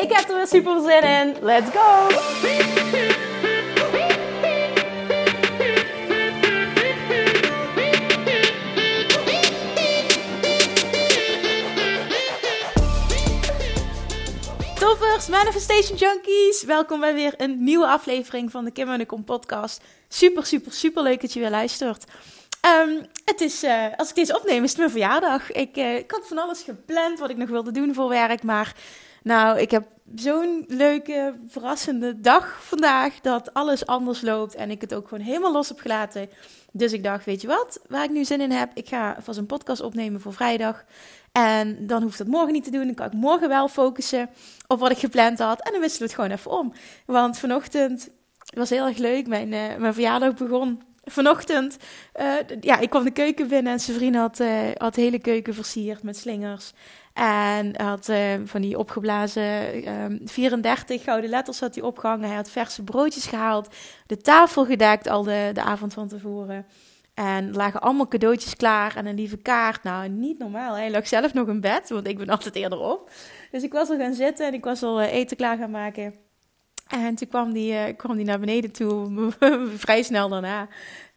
Ik heb er weer super zin in. Let's go! Toppers, Manifestation Junkies! Welkom bij weer een nieuwe aflevering van de Kim en de Kom podcast. Super, super, super leuk dat je weer luistert. Ehm, het is, uh, als ik deze opneem, is het mijn verjaardag. Ik, uh, ik had van alles gepland wat ik nog wilde doen voor werk, maar nou, ik heb zo'n leuke, verrassende dag vandaag dat alles anders loopt en ik het ook gewoon helemaal los heb gelaten. Dus ik dacht, weet je wat, waar ik nu zin in heb, ik ga vast een podcast opnemen voor vrijdag. En dan hoeft dat morgen niet te doen. Dan kan ik morgen wel focussen op wat ik gepland had. En dan wisselen we het gewoon even om. Want vanochtend was heel erg leuk. Mijn, uh, mijn verjaardag begon vanochtend. Uh, ja, ik kwam de keuken binnen en zijn vriend had, uh, had de hele keuken versierd met slingers. En had uh, van die opgeblazen um, 34 gouden letters had hij opgehangen. Hij had verse broodjes gehaald. De tafel gedekt al de, de avond van tevoren. En lagen allemaal cadeautjes klaar en een lieve kaart. Nou, niet normaal. Hij lag zelf nog in bed, want ik ben altijd eerder op. Dus ik was al gaan zitten en ik was al eten klaar gaan maken. En toen kwam die, uh, kwam die naar beneden toe, vrij snel daarna.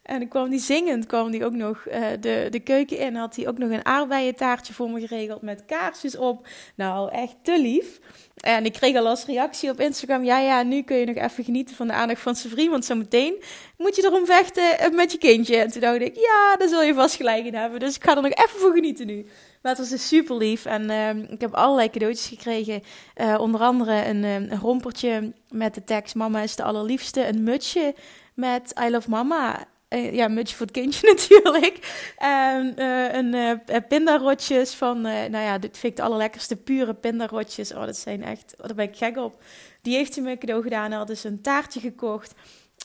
En dan kwam die zingend, kwam die ook nog uh, de, de keuken in. Had hij ook nog een aardbeientaartje voor me geregeld met kaarsjes op. Nou, echt te lief. En ik kreeg al als reactie op Instagram: ja, ja, nu kun je nog even genieten van de aandacht van zijn vriend. Want zometeen moet je erom vechten met je kindje. En toen dacht ik: ja, daar zul je vast gelijk in hebben. Dus ik ga er nog even voor genieten nu. Maar het was dus super lief. En uh, ik heb allerlei cadeautjes gekregen. Uh, onder andere een, een rompertje met de tekst: Mama is de allerliefste. Een mutsje met I love mama. Uh, ja, mutsje voor het kindje natuurlijk. En uh, een uh, pindarotjes van, nou ja, dit vind ik de allerlekkerste pure pindarotjes. Oh, dat zijn echt, oh, daar ben ik gek op. Die heeft hij me cadeau gedaan. Hij had dus een taartje gekocht.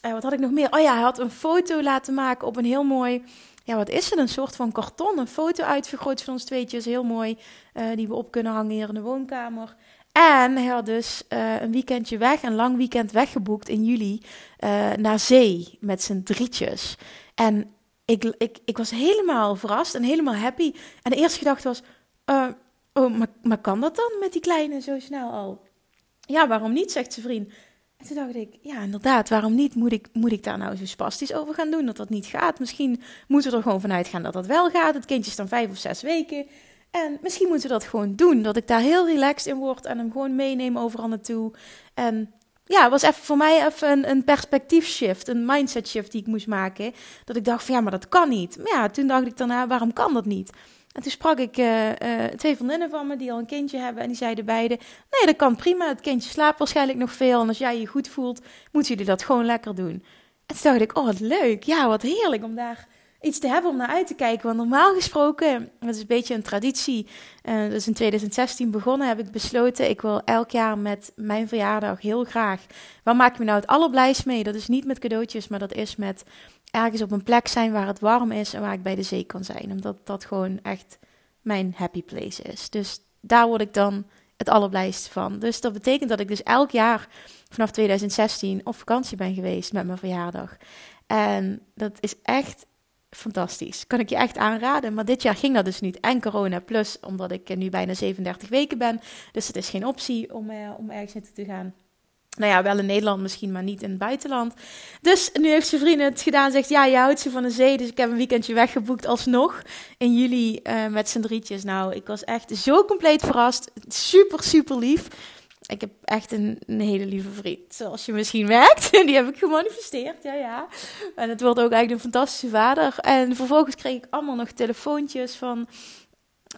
wat had ik nog meer? Oh ja, hij had een foto laten maken op een heel mooi, ja, wat is het? Een soort van karton. Een foto uitvergroot van ons tweetjes. Heel mooi, die we op kunnen hangen hier in de woonkamer. En hij had dus uh, een weekendje weg, een lang weekend weggeboekt in juli uh, naar zee met zijn drietjes. En ik, ik, ik was helemaal verrast en helemaal happy. En de eerste gedachte was, uh, oh, maar, maar kan dat dan met die kleine zo snel al? Ja, waarom niet, zegt zijn vriend. En toen dacht ik, ja, inderdaad, waarom niet? Moet ik, moet ik daar nou zo spastisch over gaan doen dat dat niet gaat? Misschien moeten we er gewoon vanuit gaan dat dat wel gaat. Het kindje is dan vijf of zes weken. En misschien moeten we dat gewoon doen. Dat ik daar heel relaxed in word en hem gewoon meeneem overal naartoe. En ja, was even voor mij even een, een perspectief shift, een mindset shift die ik moest maken. Dat ik dacht van ja, maar dat kan niet. Maar ja, toen dacht ik daarna, waarom kan dat niet? En toen sprak ik uh, uh, twee vriendinnen van me die al een kindje hebben. En die zeiden beide, nee, dat kan prima. Het kindje slaapt waarschijnlijk nog veel. En als jij je goed voelt, moeten jullie dat gewoon lekker doen. En toen dacht ik, oh wat leuk. Ja, wat heerlijk om daar iets te hebben om naar uit te kijken. Want normaal gesproken, dat is een beetje een traditie. Dus in 2016 begonnen, heb ik besloten: ik wil elk jaar met mijn verjaardag heel graag. Waar maak ik me nou het allerblijst mee? Dat is niet met cadeautjes, maar dat is met ergens op een plek zijn waar het warm is en waar ik bij de zee kan zijn. Omdat dat gewoon echt mijn happy place is. Dus daar word ik dan het allerblijst van. Dus dat betekent dat ik dus elk jaar vanaf 2016 op vakantie ben geweest met mijn verjaardag. En dat is echt fantastisch. Kan ik je echt aanraden. Maar dit jaar ging dat dus niet. En corona plus, omdat ik nu bijna 37 weken ben. Dus het is geen optie om, uh, om ergens naartoe te gaan. Nou ja, wel in Nederland misschien, maar niet in het buitenland. Dus nu heeft zijn vriend het gedaan. Zegt, ja, je houdt ze van de zee. Dus ik heb een weekendje weggeboekt alsnog. In juli uh, met z'n drietjes. Nou, ik was echt zo compleet verrast. Super, super lief. Ik heb echt een, een, hele lieve vriend, zoals je misschien merkt. Die heb ik gemanifesteerd, ja, ja. En het wordt ook eigenlijk een fantastische vader. En vervolgens kreeg ik allemaal nog telefoontjes van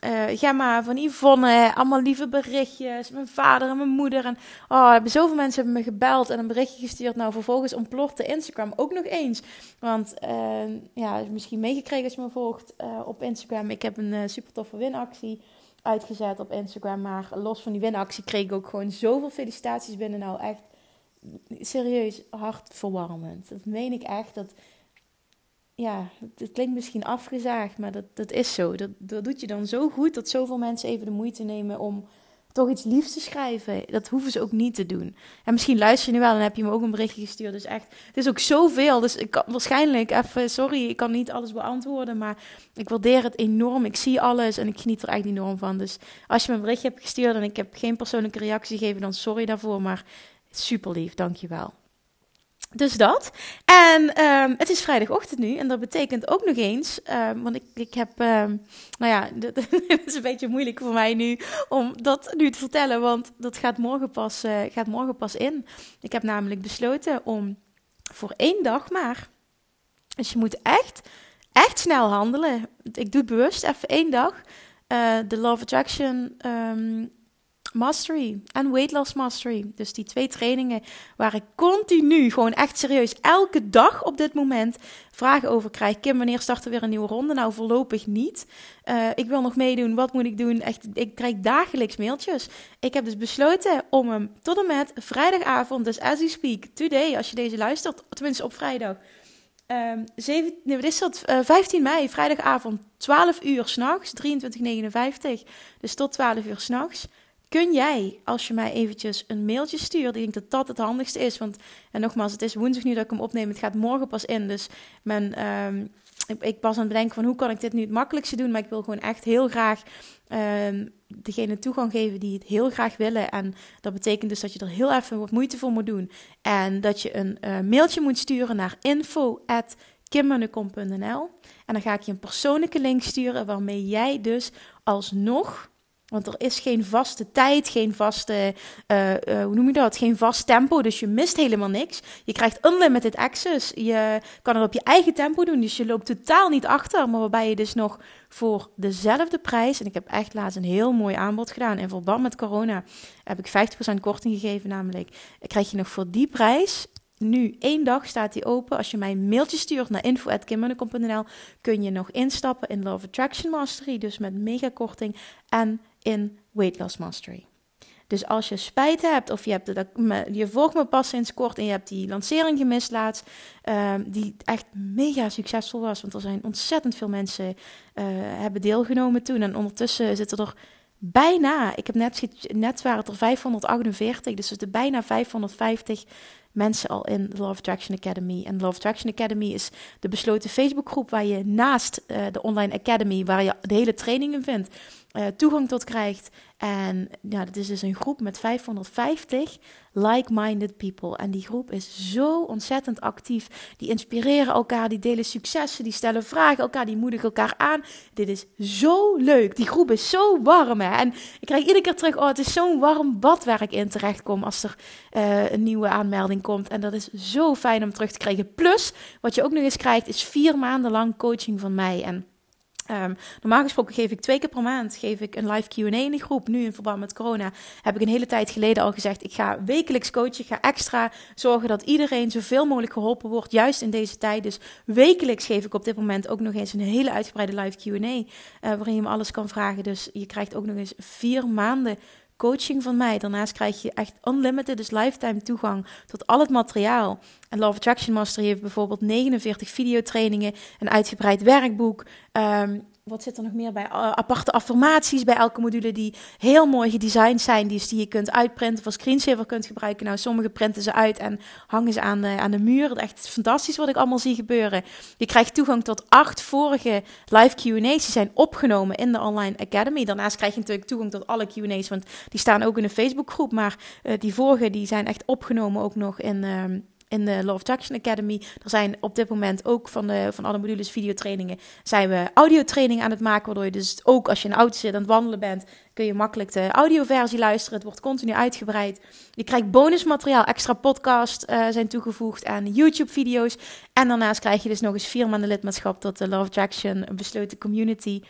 uh, Gemma, van Yvonne. Allemaal lieve berichtjes. Mijn vader en mijn moeder. En oh, zoveel mensen hebben me gebeld en een berichtje gestuurd. Nou, vervolgens ontplofte Instagram ook nog eens. Want uh, ja, misschien meegekregen als je me volgt uh, op Instagram. Ik heb een super toffe winactie uitgezet op Instagram. Maar los van die winactie kreeg ik ook gewoon zoveel felicitaties binnen. Nou, echt serieus hartverwarmend. Dat meen ik echt. Dat, ja, het klinkt misschien afgezaagd, maar dat, dat is zo. Dat, dat doet je dan zo goed dat zoveel mensen even de moeite nemen om toch iets liefs te schrijven. Dat hoeven ze ook niet te doen. En misschien luister je nu wel en heb je me ook een berichtje gestuurd. Dus echt, het is ook zoveel. Dus ik kan waarschijnlijk even, sorry, ik kan niet alles beantwoorden. Maar ik waardeer het enorm. Ik zie alles en ik geniet er echt enorm van. Dus als je me een berichtje hebt gestuurd en ik heb geen persoonlijke reactie gegeven, dan sorry daarvoor. Maar super lief, dankjewel. Dus dat. En um, het is vrijdagochtend nu. En dat betekent ook nog eens. Um, want ik, ik heb. Um, nou ja, het is een beetje moeilijk voor mij nu om dat nu te vertellen. Want dat gaat morgen pas, uh, gaat morgen pas in. Ik heb namelijk besloten om voor één dag maar. Dus je moet echt, echt snel handelen. Ik doe bewust even één dag. Uh, de Love Attraction Mastery en Weight Loss Mastery. Dus die twee trainingen waar ik continu, gewoon echt serieus, elke dag op dit moment vragen over krijg. Kim, wanneer start er weer een nieuwe ronde? Nou, voorlopig niet. Uh, ik wil nog meedoen. Wat moet ik doen? Echt, ik krijg dagelijks mailtjes. Ik heb dus besloten om hem tot en met vrijdagavond, dus as we speak, today, als je deze luistert, tenminste op vrijdag. Um, 7, nee, wat is dat? Uh, 15 mei, vrijdagavond, 12 uur s'nachts, 23.59. Dus tot 12 uur s'nachts Kun jij, als je mij eventjes een mailtje stuurt, ik denk dat dat het handigste is. Want, en nogmaals, het is woensdag nu dat ik hem opneem. Het gaat morgen pas in. Dus um, ik, pas aan het bedenken van hoe kan ik dit nu het makkelijkste doen. Maar ik wil gewoon echt heel graag um, degene toegang geven die het heel graag willen. En dat betekent dus dat je er heel even wat moeite voor moet doen. En dat je een uh, mailtje moet sturen naar info.kimmunnekom.nl En dan ga ik je een persoonlijke link sturen waarmee jij dus alsnog want er is geen vaste tijd, geen vaste, uh, uh, hoe noem je dat? Geen vast tempo. Dus je mist helemaal niks. Je krijgt unlimited access. Je kan het op je eigen tempo doen. Dus je loopt totaal niet achter. Maar waarbij je dus nog voor dezelfde prijs. En ik heb echt laatst een heel mooi aanbod gedaan. In verband met corona heb ik 50% korting gegeven. Namelijk, krijg je nog voor die prijs nu één dag staat die open. Als je mij een mailtje stuurt naar info.kimmunnekom.nl kun je nog instappen in Love Attraction Mastery. Dus met mega korting en in Weight Loss Mastery. Dus als je spijt hebt of je, hebt je volgt me pas sinds kort en je hebt die lancering gemist laatst, ehm, die echt mega succesvol was. Want er zijn ontzettend veel mensen uh, hebben deelgenomen toen. En ondertussen zitten er bijna, ik heb net, net waren het er 548, dus er bijna 550 mensen al in de Love Attraction Academy. En de Love Attraction Academy is de besloten Facebookgroep waar je naast uh, de Online Academy, waar je de hele trainingen vindt, uh, toegang tot krijgt. En ja, dat is dus een groep met 550 like-minded people. En die groep is zo ontzettend actief. Die inspireren elkaar, die delen successen, die stellen vragen elkaar, die moedigen elkaar aan. Dit is zo leuk. Die groep is zo warm. Hè? En ik krijg iedere keer terug, oh, het is zo'n warm bad waar ik in terecht kom als er uh, een nieuwe aanmelding komt. En dat is zo fijn om terug te krijgen. Plus, wat je ook nog eens krijgt, is vier maanden lang coaching van mij. En Um, normaal gesproken geef ik twee keer per maand geef ik een live Q&A in de groep. Nu in verband met corona heb ik een hele tijd geleden al gezegd... ik ga wekelijks coachen, ik ga extra zorgen dat iedereen zoveel mogelijk geholpen wordt... juist in deze tijd. Dus wekelijks geef ik op dit moment ook nog eens een hele uitgebreide live Q&A... Uh, waarin je me alles kan vragen. Dus je krijgt ook nog eens vier maanden coaching van mij. Daarnaast krijg je echt unlimited, dus lifetime toegang tot al het materiaal. En Love Attraction Master heeft bijvoorbeeld 49 videotrainingen, een uitgebreid werkboek, um, wat zit er nog meer bij? Aparte affirmaties bij elke module die heel mooi gedesigned zijn. Die, die je kunt uitprinten, voor screensaver kunt gebruiken. Nou, sommige printen ze uit en hangen ze aan de, aan de muur. Echt fantastisch wat ik allemaal zie gebeuren. Je krijgt toegang tot acht vorige live Q&A's. Die zijn opgenomen in de Online Academy. Daarnaast krijg je natuurlijk toegang tot alle Q&A's, want die staan ook in een Facebookgroep. Maar uh, die vorige, die zijn echt opgenomen ook nog in... Uh, in de Love Traction Academy. Er zijn op dit moment ook van, de, van alle modules videotrainingen, zijn we audiotraining aan het maken, waardoor je dus ook als je in de auto zit aan het wandelen bent, kun je makkelijk de audioversie luisteren. Het wordt continu uitgebreid. Je krijgt bonusmateriaal, extra podcast uh, zijn toegevoegd aan YouTube-video's. En daarnaast krijg je dus nog eens vier maanden lidmaatschap tot de Love Traction besloten community.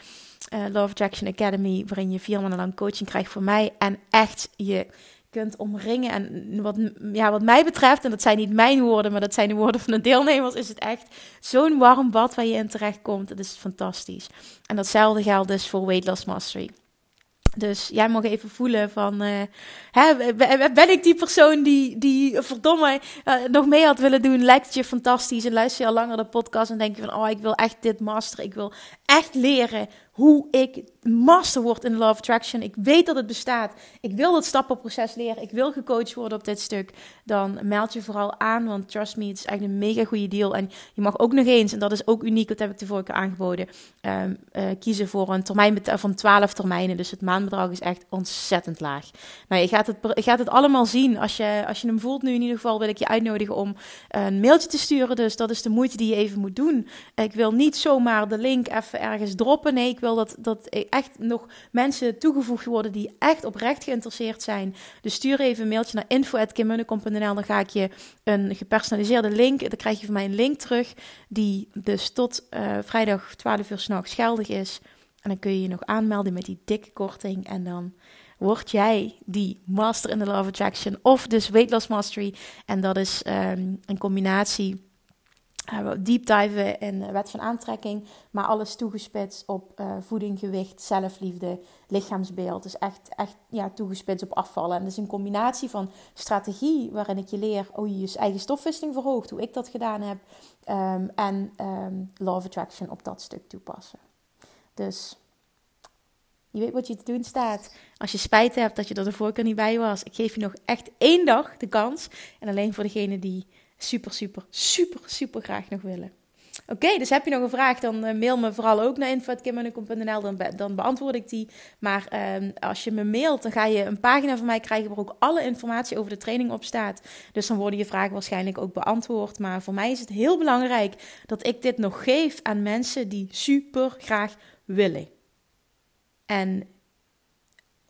Uh, Love Attraction Academy, waarin je vier maanden lang coaching krijgt voor mij. En echt je kunt omringen. En wat, ja, wat mij betreft, en dat zijn niet mijn woorden, maar dat zijn de woorden van de deelnemers, is het echt zo'n warm bad waar je in terecht komt. Dat is fantastisch. En datzelfde geldt dus voor Weight Loss Mastery. Dus jij mag even voelen van, uh, hè, ben ik die persoon die, die verdomme uh, nog mee had willen doen? Lijkt het je fantastisch en luister je al langer de podcast en denk je van, oh, ik wil echt dit masteren. Ik wil echt leren hoe ik master word in Love Attraction. Ik weet dat het bestaat. Ik wil dat stappenproces leren. Ik wil gecoacht worden op dit stuk. Dan meld je vooral aan, want trust me, het is echt een mega goede deal. En je mag ook nog eens, en dat is ook uniek, dat heb ik de vorige keer aangeboden, um, uh, kiezen voor een termijn van 12 termijnen. Dus het maandbedrag is echt ontzettend laag. Nou, je gaat het, je gaat het allemaal zien. Als je, als je hem voelt nu in ieder geval, wil ik je uitnodigen om een mailtje te sturen. Dus dat is de moeite die je even moet doen. Ik wil niet zomaar de link even ergens droppen. Nee, ik wil dat, dat echt nog mensen toegevoegd worden die echt oprecht geïnteresseerd zijn. Dus stuur even een mailtje naar info.kimmunnekom.nl. Dan ga ik je een gepersonaliseerde link. Dan krijg je van mij een link terug. Die dus tot uh, vrijdag 12 uur s'nachts geldig is. En dan kun je je nog aanmelden met die dikke korting. En dan word jij die Master in the Love Attraction of dus Weight Loss Mastery. En dat is um, een combinatie deep diven in wet van aantrekking, maar alles toegespitst op uh, voeding, gewicht, zelfliefde, lichaamsbeeld. Dus echt, echt ja, toegespitst op afvallen. En dat is een combinatie van strategie, waarin ik je leer hoe je je eigen stofwisseling verhoogt, hoe ik dat gedaan heb, um, en um, law of attraction op dat stuk toepassen. Dus je weet wat je te doen staat. Als je spijt hebt dat je er de vorige niet bij was, ik geef je nog echt één dag de kans. En alleen voor degene die super, super, super, super graag nog willen. Oké, dus heb je nog een vraag, dan uh, mail me vooral ook naar info.kimmunnekom.nl, dan, dan beantwoord ik die. Maar uh, als je me mailt, dan ga je een pagina van mij krijgen waar ook alle informatie over de training op staat. Dus dan worden je vragen waarschijnlijk ook beantwoord. Maar voor mij is het heel belangrijk dat ik dit nog geef aan mensen die super graag willen. En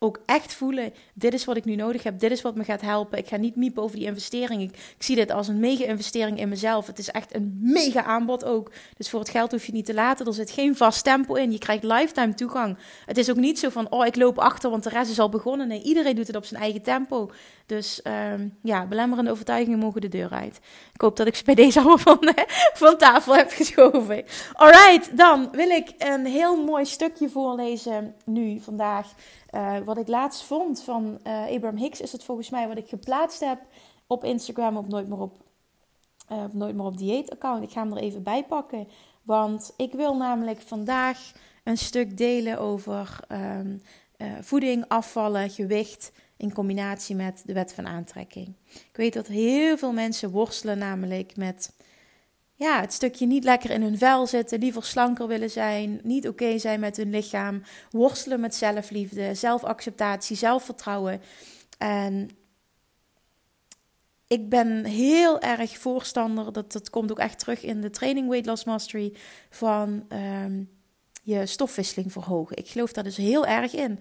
ook echt voelen: dit is wat ik nu nodig heb, dit is wat me gaat helpen. Ik ga niet miepen over die investering. Ik, ik zie dit als een mega investering in mezelf. Het is echt een mega aanbod ook. Dus voor het geld hoef je niet te laten. Er zit geen vast tempo in. Je krijgt lifetime toegang. Het is ook niet zo van: oh, ik loop achter, want de rest is al begonnen. Nee, iedereen doet het op zijn eigen tempo. Dus um, ja, belemmerende overtuigingen mogen de deur uit. Ik hoop dat ik ze bij deze allemaal van, van tafel heb geschoven. Alright, dan wil ik een heel mooi stukje voorlezen nu vandaag. Uh, wat ik laatst vond van uh, Abraham Hicks is het volgens mij wat ik geplaatst heb op Instagram op Nooit meer op, uh, Nooit meer op dieet account. Ik ga hem er even bij pakken. Want ik wil namelijk vandaag een stuk delen over um, voeding, afvallen, gewicht in combinatie met de wet van aantrekking. Ik weet dat heel veel mensen worstelen namelijk met ja, het stukje niet lekker in hun vel zitten, liever slanker willen zijn, niet oké zijn met hun lichaam, worstelen met zelfliefde, zelfacceptatie, zelfvertrouwen. En ik ben heel erg voorstander, dat, dat komt ook echt terug in de training Weight Loss Mastery, van um, je stofwisseling verhogen. Ik geloof daar dus heel erg in.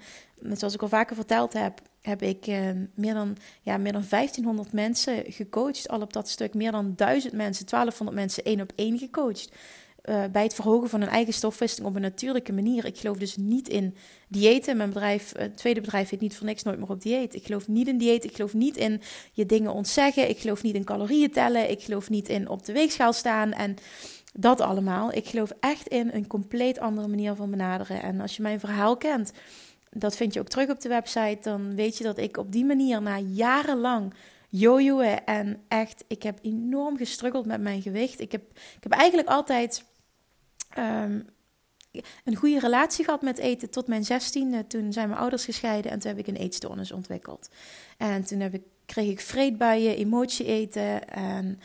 Zoals ik al vaker verteld heb, heb ik uh, meer, dan, ja, meer dan 1500 mensen gecoacht. Al op dat stuk meer dan 1000 mensen, 1200 mensen één op één gecoacht. Uh, bij het verhogen van hun eigen stofwisseling op een natuurlijke manier. Ik geloof dus niet in diëten. Mijn bedrijf, het tweede bedrijf heet niet voor niks nooit meer op dieet. Ik geloof niet in dieet. Ik geloof niet in je dingen ontzeggen. Ik geloof niet in calorieën tellen. Ik geloof niet in op de weegschaal staan. En dat allemaal. Ik geloof echt in een compleet andere manier van benaderen. En als je mijn verhaal kent, dat vind je ook terug op de website, dan weet je dat ik op die manier na jarenlang jojoen en echt, ik heb enorm gestruggeld met mijn gewicht. Ik heb, ik heb eigenlijk altijd um, een goede relatie gehad met eten tot mijn zestiende. Toen zijn mijn ouders gescheiden en toen heb ik een eetstoornis ontwikkeld. En toen heb ik, kreeg ik vreedbuien, emotie eten en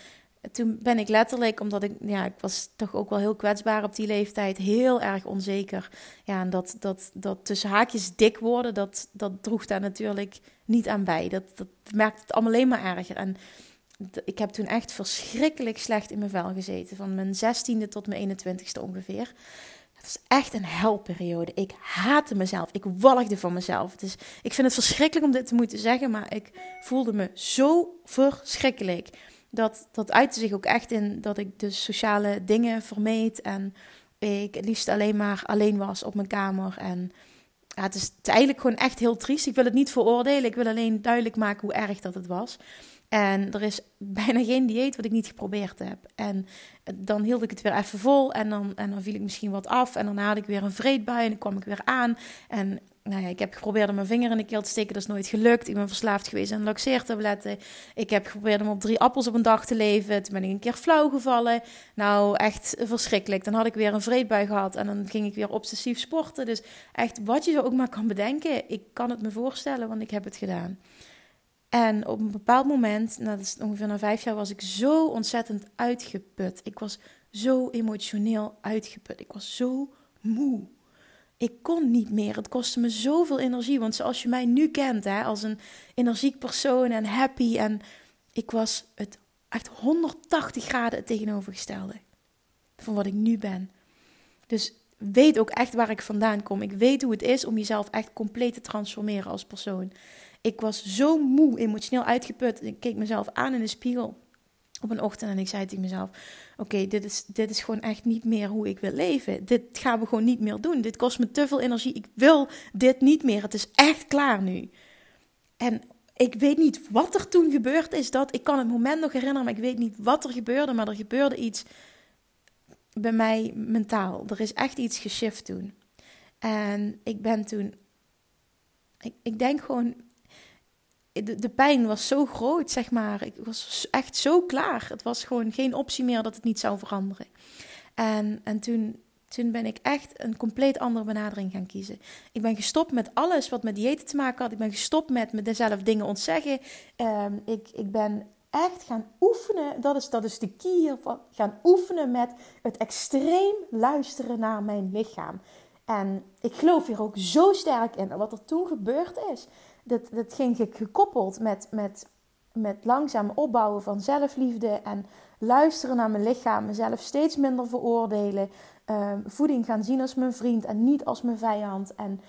toen ben ik letterlijk, omdat ik, ja, ik was toch ook wel heel kwetsbaar op die leeftijd, heel erg onzeker. Ja, en dat, dat, dat tussen haakjes dik worden, dat, dat droeg daar natuurlijk niet aan bij. Dat, dat maakte het allemaal alleen maar erger. En ik heb toen echt verschrikkelijk slecht in mijn vel gezeten. Van mijn zestiende tot mijn 21ste ongeveer. Het was echt een helperiode. Ik haatte mezelf. Ik walgde van mezelf. Dus ik vind het verschrikkelijk om dit te moeten zeggen, maar ik voelde me zo verschrikkelijk dat, dat uitte zich ook echt in dat ik de sociale dingen vermeed. En ik het liefst alleen maar alleen was op mijn kamer. En ja, het, is, het eigenlijk gewoon echt heel triest. Ik wil het niet veroordelen. Ik wil alleen duidelijk maken hoe erg dat het was. En er is bijna geen dieet wat ik niet geprobeerd heb. En dan hield ik het weer even vol. En dan, en dan viel ik misschien wat af. En dan had ik weer een vreedbui. En dan kwam ik weer aan. En nou ik heb geprobeerd om mijn vinger in de keel te steken. Dat is nooit gelukt. Ik ben verslaafd geweest aan laxeertabletten. Ik heb geprobeerd om op drie appels op een dag te leven. Toen ben ik een keer flauw gevallen. Nou, echt verschrikkelijk. Dan had ik weer een vreedbui gehad. En dan ging ik weer obsessief sporten. Dus echt, wat je zo ook maar kan bedenken. Ik kan het me voorstellen, want ik heb het gedaan. En op een bepaald moment, nou, dat is ongeveer na vijf jaar, was ik zo ontzettend uitgeput. Ik was zo emotioneel uitgeput. Ik was zo moe. Ik kon niet meer. Het kostte me zoveel energie. Want zoals je mij nu kent, hè, als een energiek persoon en happy. En ik was het echt 180 graden het tegenovergestelde van wat ik nu ben. Dus weet ook echt waar ik vandaan kom. Ik weet hoe het is om jezelf echt compleet te transformeren als persoon. Ik was zo moe, emotioneel uitgeput. Ik keek mezelf aan in de spiegel op een ochtend en ik zei tegen mezelf: Oké, dit, is, dit is gewoon echt niet meer hoe ik wil leven. Dit gaan we gewoon niet meer doen. Dit kost me te veel energie. Ik wil dit niet meer. Het is echt klaar nu. En ik weet niet wat er toen gebeurd is. Dat, ik kan het moment nog herinneren, maar ik weet niet wat er gebeurde. Maar er gebeurde iets bij mij mentaal. Er is echt iets geshift toen. En ik ben toen. Ik, ik denk gewoon de, de pijn was zo groot, zeg maar. Ik was echt zo klaar. Het was gewoon geen optie meer dat het niet zou veranderen. En, en toen, toen ben ik echt een compleet andere benadering gaan kiezen. Ik ben gestopt met alles wat met diëten te maken had. Ik ben gestopt met mezelf dingen ontzeggen. Um, ik, ik ben echt gaan oefenen. Dat is, dat is de key hiervan. Gaan oefenen met het extreem luisteren naar mijn lichaam. En ik geloof hier ook zo sterk in. Wat er toen gebeurd is dat, dat ging gekoppeld met, met, met langzaam opbouwen van zelfliefde en luisteren naar mijn lichaam, mezelf steeds minder veroordelen, ehm, voeding gaan zien als mijn vriend en niet als mijn vijand. En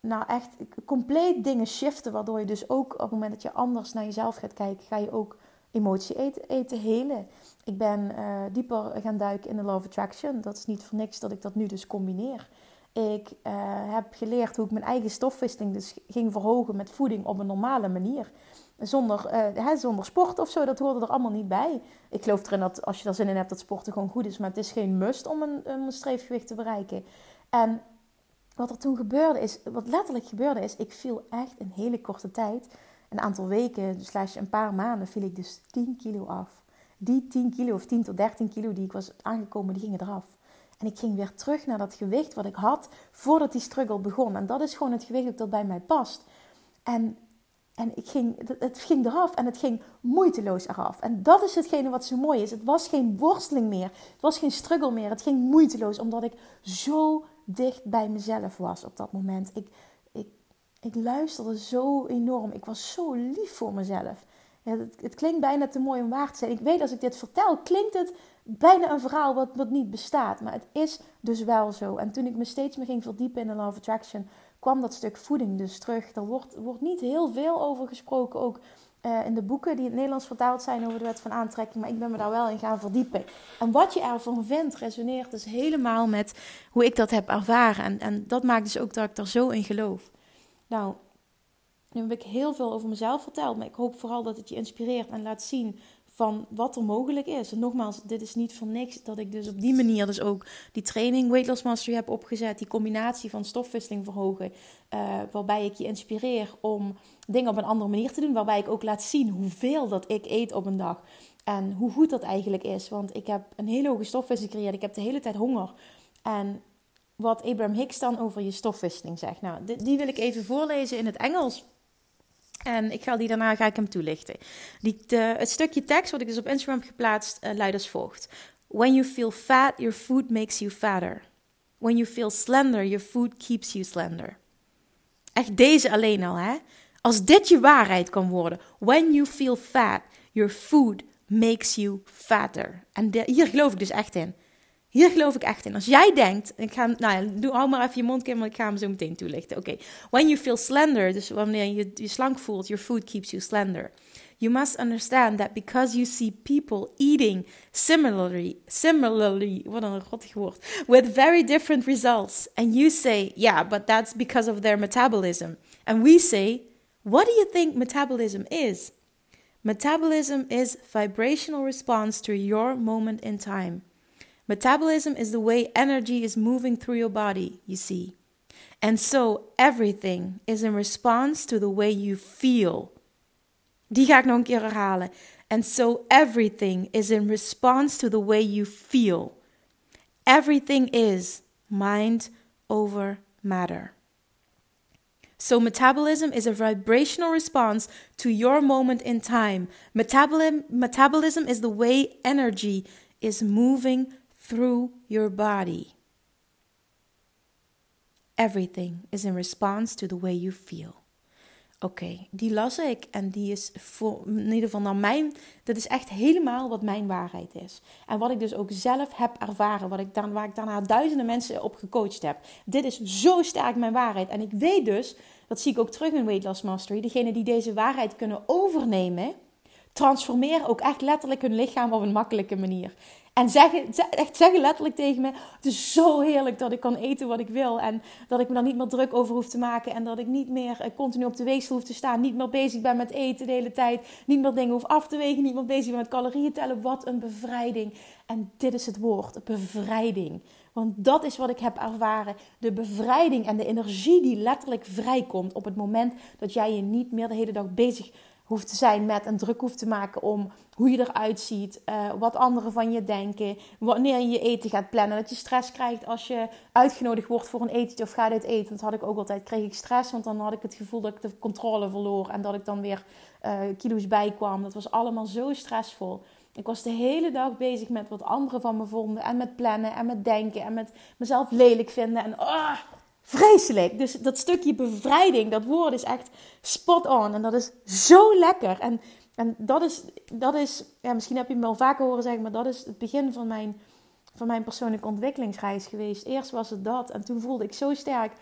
nou echt compleet dingen shiften, waardoor je dus ook op het moment dat je anders naar jezelf gaat kijken, ga je ook emotie eten, eten helen. Ik ben uh, dieper gaan duiken in de of Attraction. Dat is niet voor niks dat ik dat nu dus combineer. Ik uh, heb geleerd hoe ik mijn eigen stofwisseling dus ging verhogen met voeding op een normale manier. Zonder, uh, hè, zonder sport of zo, dat hoorde er allemaal niet bij. Ik geloof erin dat als je er zin in hebt dat sporten gewoon goed is, maar het is geen must om een, een streefgewicht te bereiken. En wat er toen gebeurde is, wat letterlijk gebeurde is, ik viel echt in hele korte tijd, een aantal weken, slash een paar maanden, viel ik dus 10 kilo af. Die 10 kilo of 10 tot 13 kilo die ik was aangekomen, die gingen eraf. En ik ging weer terug naar dat gewicht wat ik had voordat die struggle begon. En dat is gewoon het gewicht dat bij mij past. En, en ik ging, het ging eraf en het ging moeiteloos eraf. En dat is hetgene wat zo mooi is. Het was geen worsteling meer. Het was geen struggle meer. Het ging moeiteloos omdat ik zo dicht bij mezelf was op dat moment. Ik, ik, ik luisterde zo enorm. Ik was zo lief voor mezelf. Ja, het, het, klinkt bijna te mooi om waar te zijn. Ik weet als ik dit vertel, klinkt het bijna een verhaal wat, wat niet bestaat. Maar het is dus wel zo. En toen ik me steeds meer ging verdiepen in de Law of Attraction, kwam dat stuk voeding dus terug. Er wordt, wordt niet heel veel over gesproken, ook uh, in de boeken die in het Nederlands vertaald zijn over de wet van aantrekking. Maar ik ben me daar wel in gaan verdiepen. En wat je ervan vindt, resoneert dus helemaal met hoe ik dat heb ervaren. En, en dat maakt dus ook dat ik er zo in geloof. Nou, nu heb ik heel veel over mezelf verteld, maar ik hoop vooral dat het je inspireert en laat zien van wat er mogelijk is. En nogmaals, dit is niet voor niks dat ik dus op die manier dus ook die training Weight Loss Mastery heb opgezet. Die combinatie van stofwisseling verhogen. Uh, waarbij ik je inspireer om dingen op een andere manier te doen. Waarbij ik ook laat zien hoeveel dat ik eet op een dag. En hoe goed dat eigenlijk is. Want ik heb een hele hoge stofwisseling gecreëerd. Ik heb de hele tijd honger. En wat Abraham Hicks dan over je stofwisseling zegt. Nou, die wil ik even voorlezen in het Engels. En ik ga die daarna ga ik hem toelichten. Die, het stukje tekst wat ik dus op Instagram heb geplaatst uh, luidt als volgt. When you feel fat, your food makes you fatter. When you feel slender, your food keeps you slender. Echt deze alleen al, hè? Als dit je waarheid kan worden. When you feel fat, your food makes you fatter. En hier geloof ik dus echt in. Hier geloof ik echt in. Als jij denkt, ik ga, nou ja, doe, hou maar even je mond, want ik ga hem zo meteen toelichten. Oké, okay. when you feel slender, dus wanneer je je slank voelt, your food keeps you slender. You must understand that because you see people eating similarly, similarly, wat een rottig woord, with very different results, and you say, yeah, but that's because of their metabolism. And we say, what do you think metabolism is? Metabolism is vibrational response to your moment in time. Metabolism is the way energy is moving through your body, you see. And so everything is in response to the way you feel. Die ga ik nog een keer herhalen. And so everything is in response to the way you feel. Everything is mind over matter. So, metabolism is a vibrational response to your moment in time. Metabolism, metabolism is the way energy is moving through your body. Everything is in response to the way you feel. Oké, die las ik en die is in ieder geval naar mijn, dat is echt helemaal wat mijn waarheid is. En wat ik dus ook zelf heb ervaren, wat ik dan, waar ik daarna duizenden mensen op gecoacht heb. Dit is zo sterk mijn waarheid. En ik weet dus, dat zie ik ook terug in Weight Loss Mastery, degenen die deze waarheid kunnen overnemen, transformeren ook echt letterlijk hun lichaam op een makkelijke manier. En zeggen, echt zeggen letterlijk tegen me: Het is zo heerlijk dat ik kan eten wat ik wil. En dat ik me daar niet meer druk over hoef te maken. En dat ik niet meer eh, continu op de weegsel hoef te staan. Niet meer bezig ben met eten de hele tijd. Niet meer dingen hoef af te wegen. Niet meer bezig ben met calorieën tellen. Wat een bevrijding. En dit is het woord: bevrijding. Want dat is wat ik heb ervaren. De bevrijding en de energie die letterlijk vrijkomt op het moment dat jij je niet meer de hele dag bezig hoeft te zijn met en druk hoeft te maken om hoe je eruit ziet, uh, wat anderen van je denken, wanneer je je eten gaat plannen. Dat je stress krijgt als je uitgenodigd wordt voor een etentje of gaat uit eten. Dat had ik ook altijd, kreeg ik stress, want dan had ik het gevoel dat ik de controle verloor en dat ik dan weer uh, kilo's bijkwam. Dat was allemaal zo stressvol. Ik was de hele dag bezig met wat anderen van me vonden en met plannen en met denken en met mezelf lelijk vinden en oh, vreselijk. Dus dat stukje bevrijding, dat woord is echt spot on. En dat is zo lekker. En, en dat is, dat is ja, misschien heb je me wel vaker horen zeggen, maar dat is het begin van mijn, van mijn persoonlijke ontwikkelingsreis geweest. Eerst was het dat. En toen voelde ik zo sterk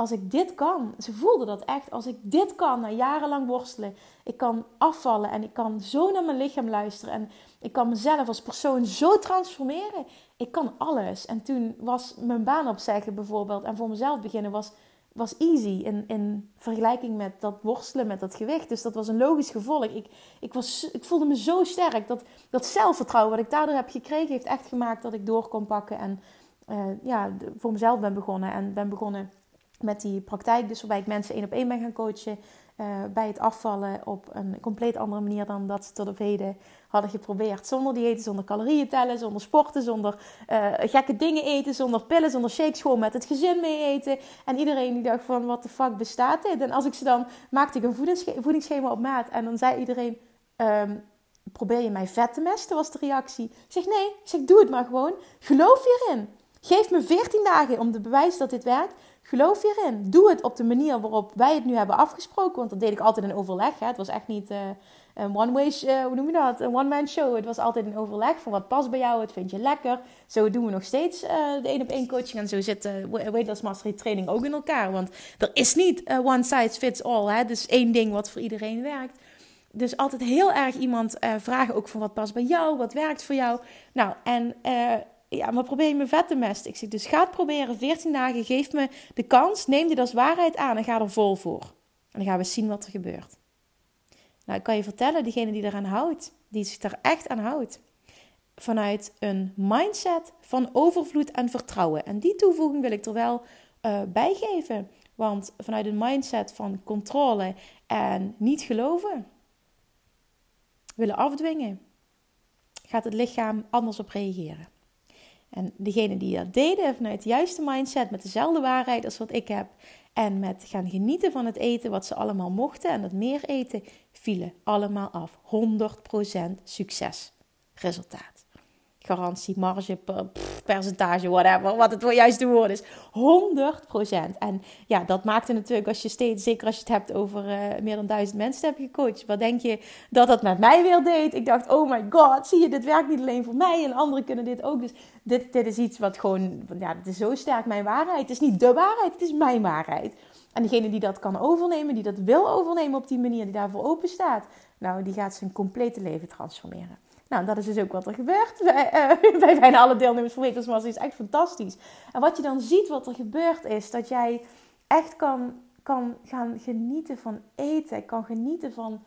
als ik dit kan, ze voelde dat echt, als ik dit kan na jarenlang worstelen, ik kan afvallen en ik kan zo naar mijn lichaam luisteren en ik kan mezelf als persoon zo transformeren. Ik kan alles. En toen was mijn baan opzeggen bijvoorbeeld en voor mezelf beginnen was, was easy in, in vergelijking met dat worstelen met dat gewicht. Dus dat was een logisch gevolg. Ik, ik, was, ik voelde me zo sterk. Dat, dat zelfvertrouwen wat ik daardoor heb gekregen heeft echt gemaakt dat ik door kon pakken en uh, ja, voor mezelf ben begonnen en ben begonnen met die praktijk, dus waarbij ik mensen één op één ben gaan coachen. Uh, bij het afvallen op een compleet andere manier dan dat ze tot op heden hadden geprobeerd. Zonder dieeten, zonder calorieën tellen, zonder sporten, zonder uh, gekke dingen eten, zonder pillen, zonder shakes, gewoon met het gezin mee eten. En iedereen die dacht van, wat de fuck bestaat dit? En als ik ze dan, maakte ik een voedingsschema op maat en dan zei iedereen... Um, probeer je mij vet te mesten, was de reactie. Ik zeg nee, ik zeg doe het maar gewoon. Geloof hierin. Geef me 14 dagen om te bewijzen dat dit werkt. Geloof hierin. Doe het op de manier waarop wij het nu hebben afgesproken. Want dat deed ik altijd in overleg. Hè. Het was echt niet uh, een one-way, uh, hoe noem je dat? Een one-man show. Het was altijd een overleg van wat past bij jou, wat vind je lekker. Zo doen we nog steeds uh, de één op één coaching. En zo zit uh, Weight Loss Mastery training ook in elkaar. Want er is niet one size fits all. Hè. Dus één ding wat voor iedereen werkt. Dus altijd heel erg iemand vragen ook van wat past bij jou, wat werkt voor jou. Nou, en ja, maar probeer je me vet te mesten. Ik zeg, dus ga het proberen, 14 dagen, geef me de kans, neem dit als waarheid aan en ga er vol voor. En dan gaan we zien wat er gebeurt. Nou, ik kan je vertellen, diegene die eraan houdt, die zich er echt aan houdt, vanuit een mindset van overvloed en vertrouwen. En die toevoeging wil ik er wel uh, bij geven. Want vanuit een mindset van controle en niet geloven, willen afdwingen, gaat het lichaam anders op reageren. En degene die dat deden vanuit de juiste mindset, met dezelfde waarheid als wat ik heb, en met gaan genieten van het eten wat ze allemaal mochten en het meer eten, vielen allemaal af. 100% succes. Garantie, marge, percentage, whatever, wat het juiste woord is. 100%. En ja, dat maakte natuurlijk als je steeds, zeker als je het hebt over uh, meer dan duizend mensen heb gecoacht. Wat denk je dat dat met mij weer deed? Ik dacht, oh my god, zie je, dit werkt niet alleen voor mij en anderen kunnen dit ook. Dus dit, dit is iets wat gewoon, ja, het is zo sterk mijn waarheid. Het is niet de waarheid, het is mijn waarheid. En degene die dat kan overnemen, die dat wil overnemen op die manier, die daarvoor open staat, nou, die gaat zijn complete leven transformeren. Nou, dat is dus ook wat er gebeurt bij, bij bijna alle deelnemers van Wetenschap. is echt fantastisch. En wat je dan ziet wat er gebeurt is dat jij echt kan, kan gaan genieten van eten. Kan genieten van...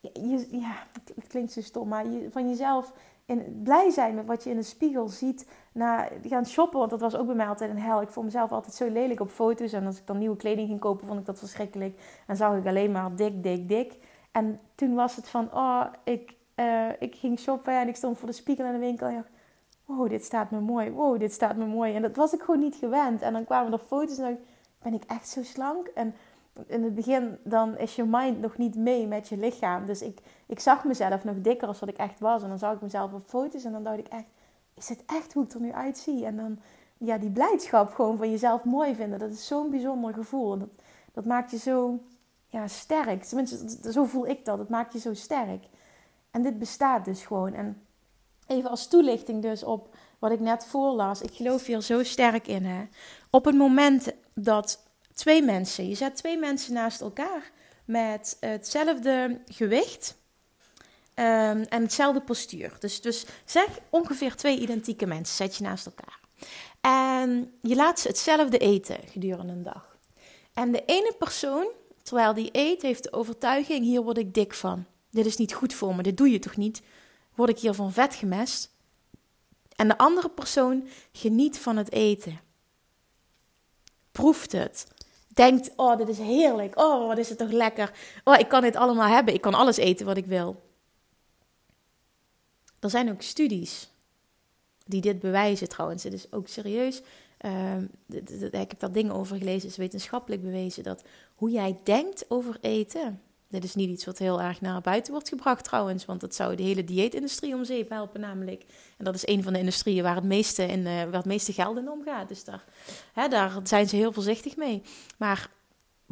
Je, ja, het klinkt zo stom, maar je, van jezelf in blij zijn met wat je in de spiegel ziet. Na gaan shoppen, want dat was ook bij mij altijd een hel. Ik vond mezelf altijd zo lelijk op foto's. En als ik dan nieuwe kleding ging kopen, vond ik dat verschrikkelijk. En zag ik alleen maar dik, dik, dik. En toen was het van, oh, ik, uh, ik ging shoppen en ik stond voor de spiegel in de winkel. En dacht, wow, dit staat me mooi. Wow, dit staat me mooi. En dat was ik gewoon niet gewend. En dan kwamen er foto's en dacht ben ik echt zo slank? En in het begin dan is je mind nog niet mee met je lichaam. Dus ik, ik zag mezelf nog dikker als wat ik echt was. En dan zag ik mezelf op foto's en dan dacht ik echt, is het echt hoe ik er nu uitzie? En dan, ja, die blijdschap gewoon van jezelf mooi vinden, dat is zo'n bijzonder gevoel. Dat, dat maakt je zo ja, sterk. Tenminste, zo voel ik dat. Het maakt je zo sterk. En dit bestaat dus gewoon. En even als toelichting dus op wat ik net voorlas. Ik geloof hier zo sterk in. Hè? Op het moment dat twee mensen, je zet twee mensen naast elkaar met hetzelfde gewicht um, en hetzelfde postuur. Dus, dus zeg ongeveer twee identieke mensen zet je naast elkaar. En je laat ze hetzelfde eten gedurende een dag. En de ene persoon, terwijl die eet, heeft de overtuiging: hier word ik dik van. Dit is niet goed voor me, dit doe je toch niet? Word ik hier van vet gemest? En de andere persoon geniet van het eten. Proeft het. Denkt, oh, dit is heerlijk. Oh, wat is het toch lekker. Oh, ik kan dit allemaal hebben. Ik kan alles eten wat ik wil. Er zijn ook studies die dit bewijzen trouwens. Het is ook serieus. Uh, ik heb daar dingen over gelezen. Is wetenschappelijk bewezen dat hoe jij denkt over eten dit is niet iets wat heel erg naar buiten wordt gebracht trouwens, want dat zou de hele dieetindustrie om zeep helpen namelijk. En dat is een van de industrieën waar het meeste, in, uh, waar het meeste geld in omgaat. Dus daar, hè, daar zijn ze heel voorzichtig mee. Maar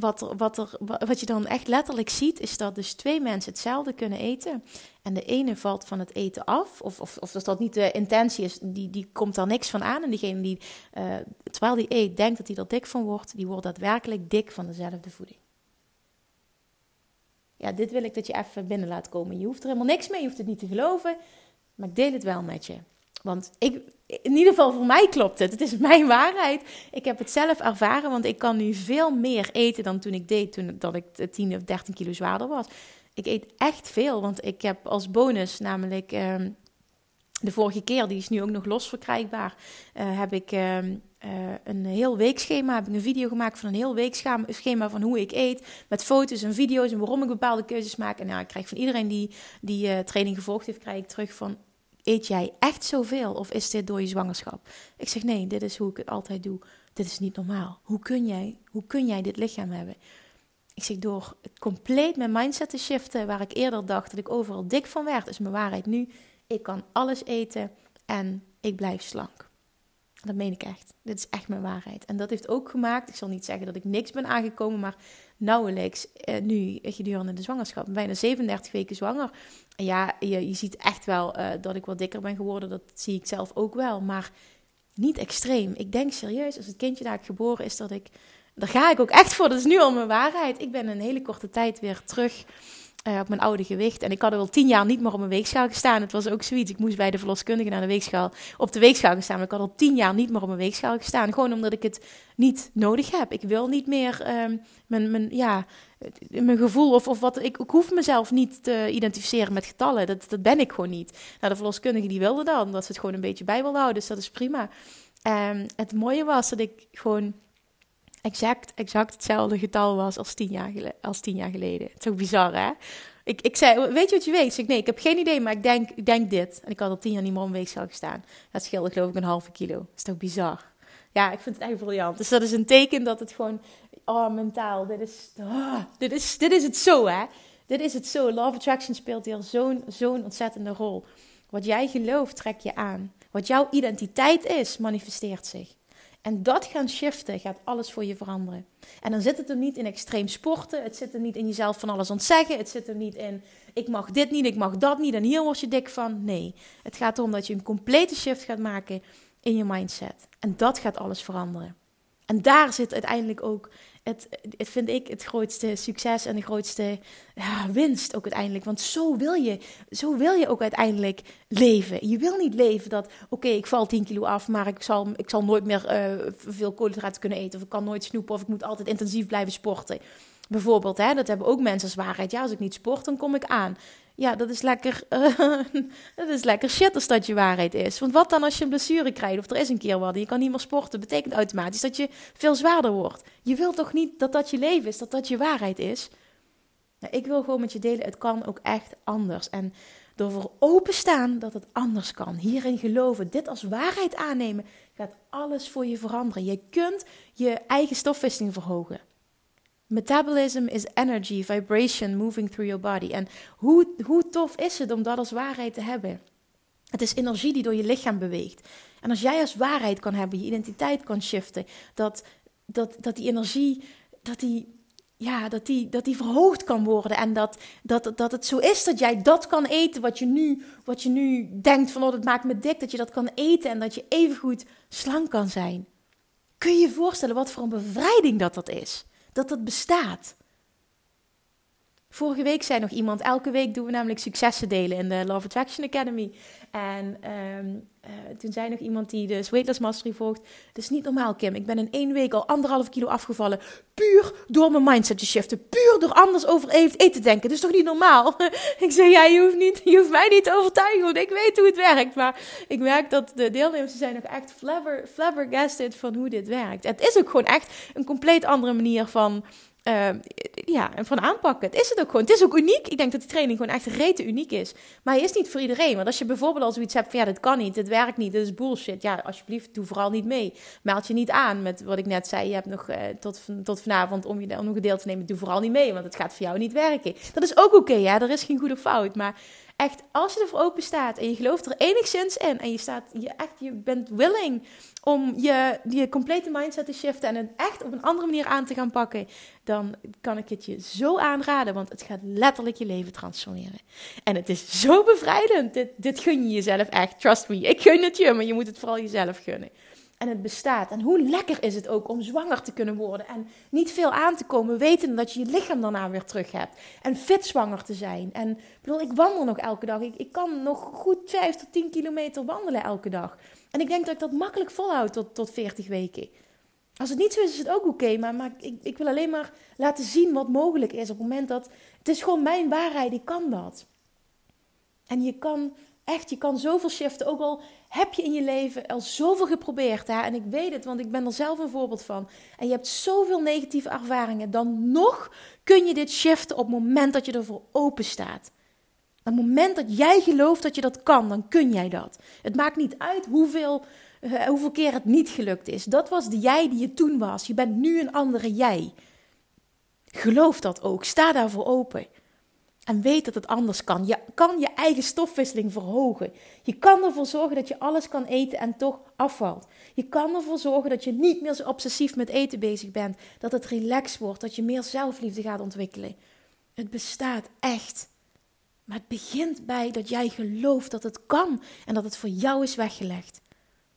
wat, er, wat, wat je dan echt letterlijk ziet, is dat dus twee mensen hetzelfde kunnen eten. En de ene valt van het eten af, of, of, of als dat niet de intentie is, die, die komt daar niks van aan. En diegene die, uh, terwijl die eet, denkt dat hij er dik van wordt, die wordt daadwerkelijk dik van dezelfde voeding ja, dit wil ik dat je even binnen laat komen. Je hoeft er helemaal niks mee, je hoeft het niet te geloven, maar ik deel het wel met je. Want ik, in ieder geval voor mij klopt het. Het is mijn waarheid. Ik heb het zelf ervaren, want ik kan nu veel meer eten dan toen ik deed, toen dat ik 10 of 13 kilo zwaarder was. Ik eet echt veel, want ik heb als bonus namelijk ehm, de vorige keer, die is nu ook nog los verkrijgbaar, uh, heb ik ehm, uh, een heel weekschema. Heb ik een video gemaakt van een heel weekschema van hoe ik eet. Met foto's en video's en waarom ik bepaalde keuzes maak. En ja, ik krijg van iedereen die die uh, training gevolgd heeft, krijg ik terug van... Eet jij echt zoveel of is dit door je zwangerschap? Ik zeg nee, dit is hoe ik het altijd doe. Dit is niet normaal. Hoe kun jij, hoe kun jij dit lichaam hebben? Ik zeg door compleet mijn mindset te shiften, waar ik eerder dacht dat ik overal dik van werd, is mijn waarheid nu. Ik kan alles eten en ik blijf slank. Dat meen ik echt. Dit is echt mijn waarheid. En dat heeft ook gemaakt, ik zal niet zeggen dat ik niks ben aangekomen, maar nauwelijks eh, nu gedurende de zwangerschap. Bijna 37 weken zwanger. En ja, je, je ziet echt wel uh, dat ik wat dikker ben geworden. Dat zie ik zelf ook wel. Maar niet extreem. Ik denk serieus, als het kindje daar geboren is, dat ik. Daar ga ik ook echt voor. Dat is nu al mijn waarheid. Ik ben een hele korte tijd weer terug uh, op mijn oude gewicht. En ik had al tien jaar niet meer op mijn weegschaal gestaan. Het was ook zoiets. Ik moest bij de verloskundige naar de weegschaal, op de weegschaal gestaan. Maar ik had al tien jaar niet meer op mijn weegschaal gestaan. Gewoon omdat ik het niet nodig heb. Ik wil niet meer uh, mijn, mijn, ja, mijn gevoel of, of wat. Ik, ik, hoef mezelf niet te identificeren met getallen. Dat, dat ben ik gewoon niet. Nou, de verloskundige die wilde dat, ze het gewoon een beetje bij wilde houden. Dus dat is prima. Um, het mooie was dat ik gewoon exact, exact hetzelfde getal was als tien jaar, als tien jaar geleden. Het is ook bizar, hè? Ik, ik zei, weet je wat je weet? Ik nee, ik heb geen idee, maar ik denk, ik denk dit. En ik had al tien jaar niet meer om weegschaal gestaan. Dat scheelde geloof ik een halve kilo. Dat is toch bizar? Ja, ik vind het echt briljant. Dus dat is een teken dat het gewoon, oh, mentaal, dit is, oh, dit is, dit is het zo, hè? Dit is het zo. Love Attraction speelt hier zo'n zo'n ontzettende rol. Wat jij gelooft, trek je aan. Wat jouw identiteit is, manifesteert zich. En dat gaan shiften gaat alles voor je veranderen. En dan zit het er niet in extreem sporten. Het zit er niet in jezelf van alles ontzeggen. Het zit er niet in ik mag dit niet, ik mag dat niet en hier word je dik van. Nee, het gaat erom dat je een complete shift gaat maken in je mindset. En dat gaat alles veranderen. En daar zit uiteindelijk ook het, het vind ik het grootste succes en de grootste ja, winst ook uiteindelijk. Want zo wil je, zo wil je ook uiteindelijk leven. Je wil niet leven dat, oké, ik val 10 kilo af, maar ik zal, ik zal nooit meer uh, veel koolhydraten kunnen eten. Of ik kan nooit snoepen, of ik moet altijd intensief blijven sporten. Bijvoorbeeld, hè, dat hebben ook mensen als waarheid. Ja, als ik niet sport, dan kom ik aan. Ja, dat is lekker, uh, dat is lekker shit als dat je waarheid is. Want wat dan als je een blessure krijgt of er is een keer wat je kan niet meer sporten, betekent automatisch dat je veel zwaarder wordt. Je wilt toch niet dat dat je leven is, dat dat je waarheid is? Nou, ik wil gewoon met je delen, het kan ook echt anders. En door voor openstaan dat het anders kan, hierin geloven, dit als waarheid aannemen, gaat alles voor je veranderen. Je kunt je eigen stofwisseling verhogen. Metabolism is energy, vibration moving through your body. En hoe, hoe tof is het om dat als waarheid te hebben? Het is energie die door je lichaam beweegt. En als jij als waarheid kan hebben, je identiteit kan shiften, dat, dat, dat die energie, dat die, ja, dat, die, dat die verhoogd kan worden. En dat, dat, dat het zo is dat jij dat kan eten wat je nu, wat je nu denkt van oh, dat maakt me dik, dat je dat kan eten en dat je evengoed slank kan zijn. Kun je je voorstellen wat voor een bevrijding dat dat is? Dat dat bestaat. Vorige week zei nog iemand, elke week doen we namelijk successen delen in de Love Attraction Academy. En ehm, eh, toen zei nog iemand die de Weightless Mastery volgt, het is niet normaal Kim, ik ben in één week al anderhalf kilo afgevallen, puur door mijn mindset te shiften, puur door anders over eten te denken. Dat is toch niet normaal? ik zei, ja, je hoeft, niet, je hoeft mij niet te overtuigen, want ik weet hoe het werkt. Maar ik merk dat de deelnemers zijn nog echt flabber, flabbergasted van hoe dit werkt. Het is ook gewoon echt een compleet andere manier van uh, ja, van aanpakken. Het is het ook gewoon. Het is ook uniek. Ik denk dat die training gewoon echt rete uniek is. Maar hij is niet voor iedereen. Want als je bijvoorbeeld al zoiets hebt van ja, dit kan niet, werkt niet, dit is bullshit. Ja, alsjeblieft, doe vooral niet mee. Meld je niet aan met wat ik net zei. Je hebt nog uh, tot, tot vanavond om je om een deel te nemen. Doe vooral niet mee, want het gaat voor jou niet werken. Dat is ook oké, ja. Er is geen goede fout. Maar echt, als je ervoor open staat en je gelooft er enigszins in en je, staat, je, echt, je bent willing om je, je complete mindset te shiften en het echt op een andere manier aan te gaan pakken, dan kan ik het je zo aanraden, want het gaat letterlijk je leven transformeren. En het is zo bevrijdend. Dit, dit gun je jezelf echt. Trust me. Ik gun het je, maar je moet het vooral jezelf gunnen en het bestaat. En hoe lekker is het ook om zwanger te kunnen worden en niet veel aan te komen, weten dat je je lichaam daarna weer terug hebt. En fit zwanger te zijn. En bedoel, ik wandel nog elke dag. Ik, ik kan nog goed 5 tot 10 kilometer wandelen elke dag. En ik denk dat ik dat makkelijk volhoud tot, tot 40 weken. Als het niet zo is, is het ook oké. maar maar ik, ik wil alleen maar laten zien wat mogelijk is. Op het moment dat. Het is gewoon mijn waarheid, ik kan dat. En je kan echt, je kan zoveel shiften. Ook al heb je in je leven al zoveel geprobeerd. Hè? En ik weet het, want ik ben er zelf een voorbeeld van. En je hebt zoveel negatieve ervaringen. Dan nog kun je dit shiften op het moment dat je ervoor open staat. Op het moment dat jij gelooft dat je dat kan, dan kun jij dat. Het maakt niet uit hoeveel, uh, hoeveel keer het niet gelukt is. Dat was de jij die je toen was. Je bent nu een andere jij. Geloof dat ook. Sta daarvoor open. En weet dat het anders kan. Je kan je eigen stofwisseling verhogen. Je kan ervoor zorgen dat je alles kan eten en toch afvalt. Je kan ervoor zorgen dat je niet meer zo obsessief met eten bezig bent. Dat het relaxed wordt. Dat je meer zelfliefde gaat ontwikkelen. Het bestaat echt. Maar het begint bij dat jij gelooft dat het kan en dat het voor jou is weggelegd.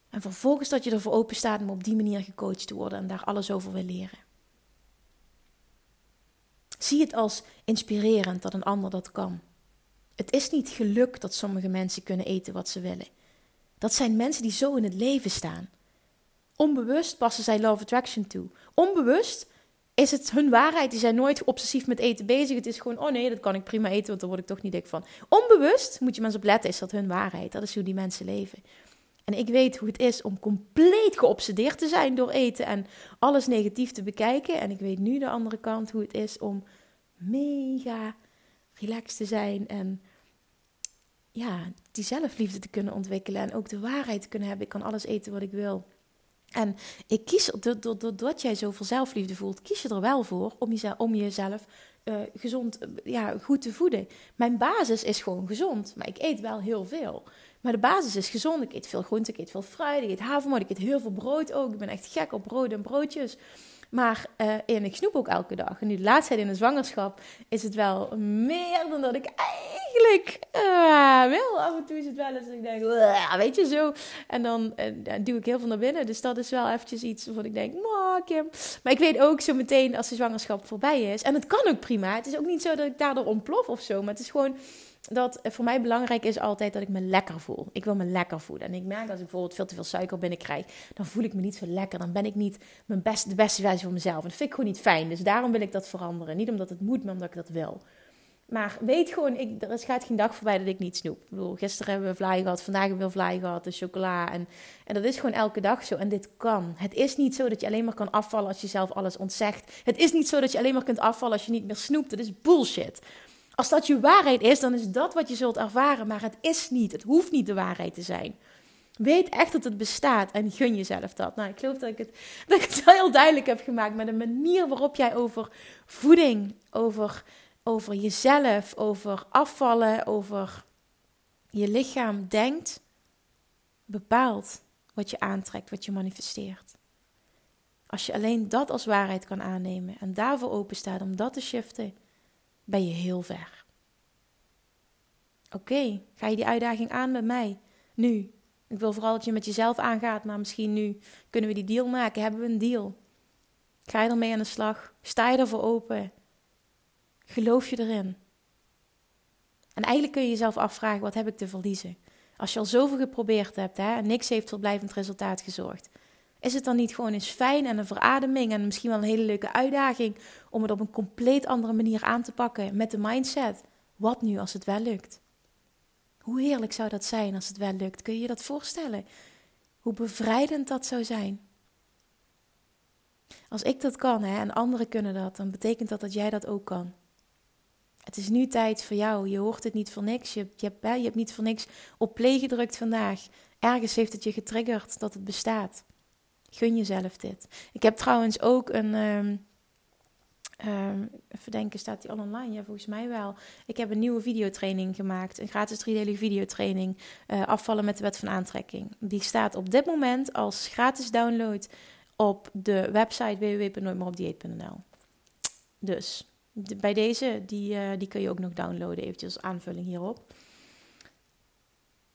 En vervolgens dat je ervoor open staat om op die manier gecoacht te worden en daar alles over wil leren. Zie het als inspirerend dat een ander dat kan. Het is niet geluk dat sommige mensen kunnen eten wat ze willen. Dat zijn mensen die zo in het leven staan. Onbewust passen zij Love Attraction toe. Onbewust is het hun waarheid. Die zijn nooit obsessief met eten bezig. Het is gewoon, oh nee, dat kan ik prima eten, want daar word ik toch niet dik van. Onbewust, moet je maar eens op letten, is dat hun waarheid. Dat is hoe die mensen leven. En ik weet hoe het is om compleet geobsedeerd te zijn door eten en alles negatief te bekijken. En ik weet nu de andere kant hoe het is om mega relaxed te zijn en ja, die zelfliefde te kunnen ontwikkelen en ook de waarheid te kunnen hebben. Ik kan alles eten wat ik wil. En ik kies, doordat jij zoveel zelfliefde voelt, kies je er wel voor om jezelf, om jezelf uh, gezond, ja, goed te voeden. Mijn basis is gewoon gezond, maar ik eet wel heel veel. Maar de basis is gezond. Ik eet veel groente, ik eet veel fruit, ik eet havermout, ik eet heel veel brood ook. Ik ben echt gek op brood en broodjes. Maar uh, en ik snoep ook elke dag. En nu de laatste tijd in de zwangerschap is het wel meer dan dat ik eigenlijk uh, wil. Af en toe is het wel eens dat ik denk, weet je zo. En dan uh, duw ik heel veel naar binnen. Dus dat is wel eventjes iets waarvan ik denk. Maar ik weet ook zo meteen als de zwangerschap voorbij is. En het kan ook prima. Het is ook niet zo dat ik daardoor ontplof of zo. Maar het is gewoon dat voor mij belangrijk is altijd dat ik me lekker voel. Ik wil me lekker voelen. En ik merk als ik bijvoorbeeld veel te veel suiker binnenkrijg, dan voel ik me niet zo lekker. Dan ben ik niet mijn beste, de beste versie van mezelf. En dat vind ik gewoon niet fijn. Dus daarom wil ik dat veranderen. Niet omdat het moet, maar omdat ik dat wil. Maar weet gewoon, ik, er gaat geen dag voorbij dat ik niet snoep. Ik bedoel, gisteren hebben we vlaai gehad, vandaag hebben we vlaai gehad, de chocola. En, en dat is gewoon elke dag zo. En dit kan. Het is niet zo dat je alleen maar kan afvallen als je zelf alles ontzegt. Het is niet zo dat je alleen maar kunt afvallen als je niet meer snoept. Dat is bullshit. Als dat je waarheid is, dan is dat wat je zult ervaren. Maar het is niet. Het hoeft niet de waarheid te zijn. Weet echt dat het bestaat en gun jezelf dat. Nou, ik geloof dat ik het, dat ik het heel duidelijk heb gemaakt met de manier waarop jij over voeding, over, over jezelf, over afvallen, over je lichaam denkt, bepaalt wat je aantrekt, wat je manifesteert. Als je alleen dat als waarheid kan aannemen en daarvoor openstaat om dat te shiften, ben je heel ver. Oké, ga je die uitdaging aan met mij? Nu. Ik wil vooral dat je met jezelf aangaat, maar misschien nu kunnen we die deal maken. Hebben we een deal? Ga je ermee aan de slag? Sta je ervoor open? Geloof je erin? En eigenlijk kun je jezelf afvragen: wat heb ik te verliezen? Als je al zoveel geprobeerd hebt hè, en niks heeft tot blijvend resultaat gezorgd, is het dan niet gewoon eens fijn en een verademing en misschien wel een hele leuke uitdaging om het op een compleet andere manier aan te pakken met de mindset? Wat nu als het wel lukt? Hoe heerlijk zou dat zijn als het wel lukt? Kun je je dat voorstellen? Hoe bevrijdend dat zou zijn? Als ik dat kan hè, en anderen kunnen dat, dan betekent dat dat jij dat ook kan. Het is nu tijd voor jou. Je hoort het niet voor niks. Je, je, hebt, je hebt niet voor niks op play gedrukt vandaag. Ergens heeft het je getriggerd dat het bestaat. Gun jezelf dit. Ik heb trouwens ook een. Um, um, even denken, staat die al online? Ja, volgens mij wel. Ik heb een nieuwe videotraining gemaakt. Een gratis driedelige videotraining. Uh, afvallen met de wet van aantrekking. Die staat op dit moment als gratis download op de website www.nooitmeeropdieet.nl. Dus bij deze, die, uh, die kun je ook nog downloaden, eventjes als aanvulling hierop.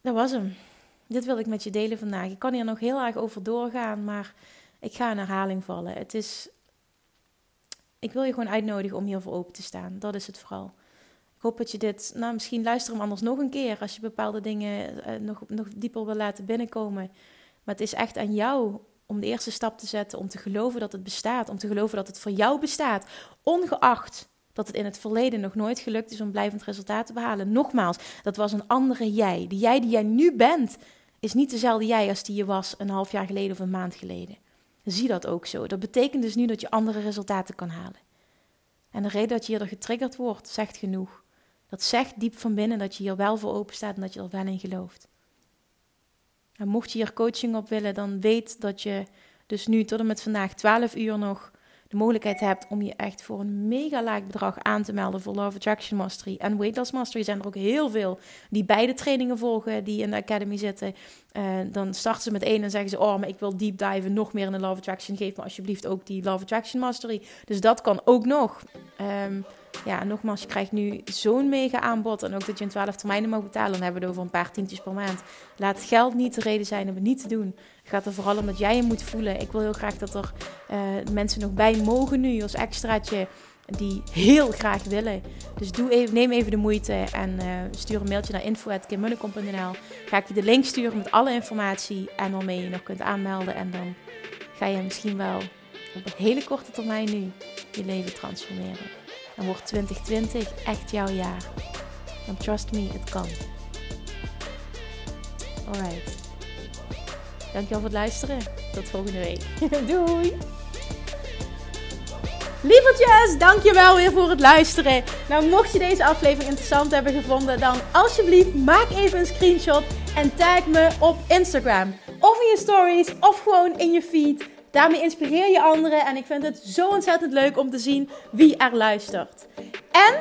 Dat was hem dit wil ik met je delen vandaag. Ik kan hier nog heel erg over doorgaan, maar ik ga in herhaling vallen. Het is. Ik wil je gewoon uitnodigen om hiervoor open te staan. Dat is het vooral. Ik hoop dat je dit. Nou, misschien luister hem anders nog een keer als je bepaalde dingen uh, nog, nog dieper wil laten binnenkomen. Maar het is echt aan jou om de eerste stap te zetten, om te geloven dat het bestaat, om te geloven dat het voor jou bestaat, ongeacht dat het in het verleden nog nooit gelukt is om blijvend resultaat te behalen. Nogmaals, dat was een andere jij. De jij die jij nu bent, is niet dezelfde jij als die je was een half jaar geleden of een maand geleden. Zie dat ook zo. Dat betekent dus nu dat je andere resultaten kan halen. En de reden dat je hierdoor getriggerd wordt, zegt genoeg. Dat zegt diep van binnen dat je hier wel voor open staat en dat je er wel in gelooft. En mocht je hier coaching op willen, dan weet dat je dus nu tot en met vandaag 12 uur nog de mogelijkheid hebt om je echt voor een mega laag bedrag aan te melden voor Love Attraction Mastery en Weight Loss Mastery. Zijn er ook heel veel die beide trainingen volgen, die in de Academy zitten. Uh, dan starten ze met één en zeggen ze: Oh, maar ik wil deep diven nog meer in de Love Attraction. Geef me alsjeblieft ook die Love Attraction Mastery. Dus dat kan ook nog. Um, ja, nogmaals, je krijgt nu zo'n mega aanbod. En ook dat je in 12 termijnen mag betalen. Dan hebben we het over een paar tientjes per maand. Laat geld niet de reden zijn om het niet te doen. Gaat er vooral om dat jij je moet voelen. Ik wil heel graag dat er uh, mensen nog bij mogen nu als extraatje. Die heel graag willen. Dus doe even, neem even de moeite en uh, stuur een mailtje naar info.kimmunnekom.nl. Ga ik je de link sturen met alle informatie en waarmee je nog kunt aanmelden. En dan ga je misschien wel op een hele korte termijn nu je leven transformeren. Dan wordt 2020 echt jouw jaar. En trust me, het kan. Alright. Dankjewel voor het luisteren. Tot volgende week. Doei! Lievertjes, dankjewel weer voor het luisteren. Nou, mocht je deze aflevering interessant hebben gevonden, dan alsjeblieft maak even een screenshot en tag me op Instagram. Of in je stories, of gewoon in je feed. Daarmee inspireer je anderen en ik vind het zo ontzettend leuk om te zien wie er luistert. En